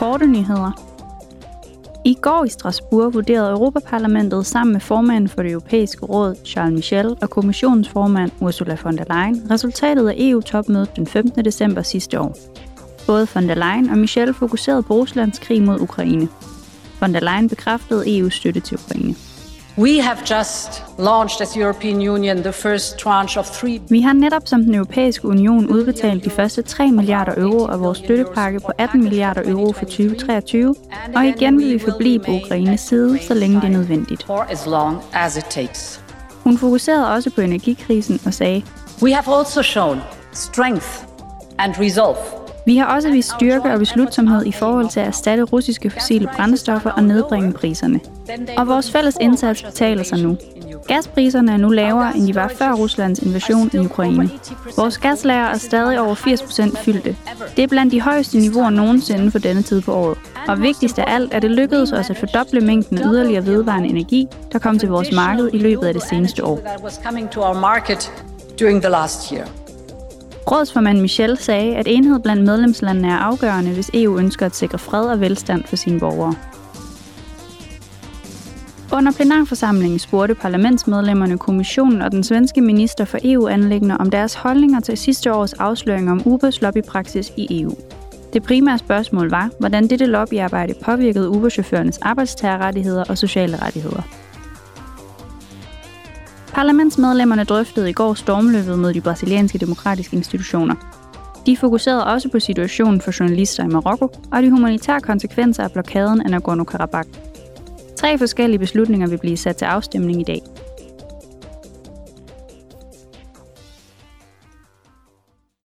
korte nyheder. I går i Strasbourg vurderede Europaparlamentet sammen med formanden for det europæiske råd, Charles Michel, og kommissionens formand, Ursula von der Leyen, resultatet af EU-topmødet den 15. december sidste år. Både von der Leyen og Michel fokuserede på Ruslands krig mod Ukraine. Von der Leyen bekræftede EU's støtte til Ukraine. We have just launched as European Union the first tranche of three Vi har netop som den europæiske union udbetalt de første 3 milliarder euro af vores støttepakke på 18 milliarder euro for 2023, og igen vil vi forblive på Ukraines side, så længe det er nødvendigt. as long as it takes. Hun fokuserede også på energikrisen og sagde, We have also shown strength and resolve vi har også vist styrke og beslutsomhed i forhold til at erstatte russiske fossile brændstoffer og nedbringe priserne. Og vores fælles indsats betaler sig nu. Gaspriserne er nu lavere, end de var før Ruslands invasion i Ukraine. Vores gaslager er stadig over 80% fyldte. Det er blandt de højeste niveauer nogensinde for denne tid på året. Og vigtigst af alt er det lykkedes os at fordoble mængden af yderligere vedvarende energi, der kom til vores marked i løbet af det seneste år. Rådsformand Michel sagde, at enhed blandt medlemslandene er afgørende, hvis EU ønsker at sikre fred og velstand for sine borgere. Under plenarforsamlingen spurgte parlamentsmedlemmerne kommissionen og den svenske minister for EU-anlæggende om deres holdninger til sidste års afsløring om Ubers lobbypraksis i EU. Det primære spørgsmål var, hvordan dette lobbyarbejde påvirkede Uber-chaufførernes arbejdstagerrettigheder og sociale rettigheder. Parlamentsmedlemmerne drøftede i går stormløbet mod de brasilianske demokratiske institutioner. De fokuserede også på situationen for journalister i Marokko og de humanitære konsekvenser af blokaden af Nagorno-Karabakh. Tre forskellige beslutninger vil blive sat til afstemning i dag.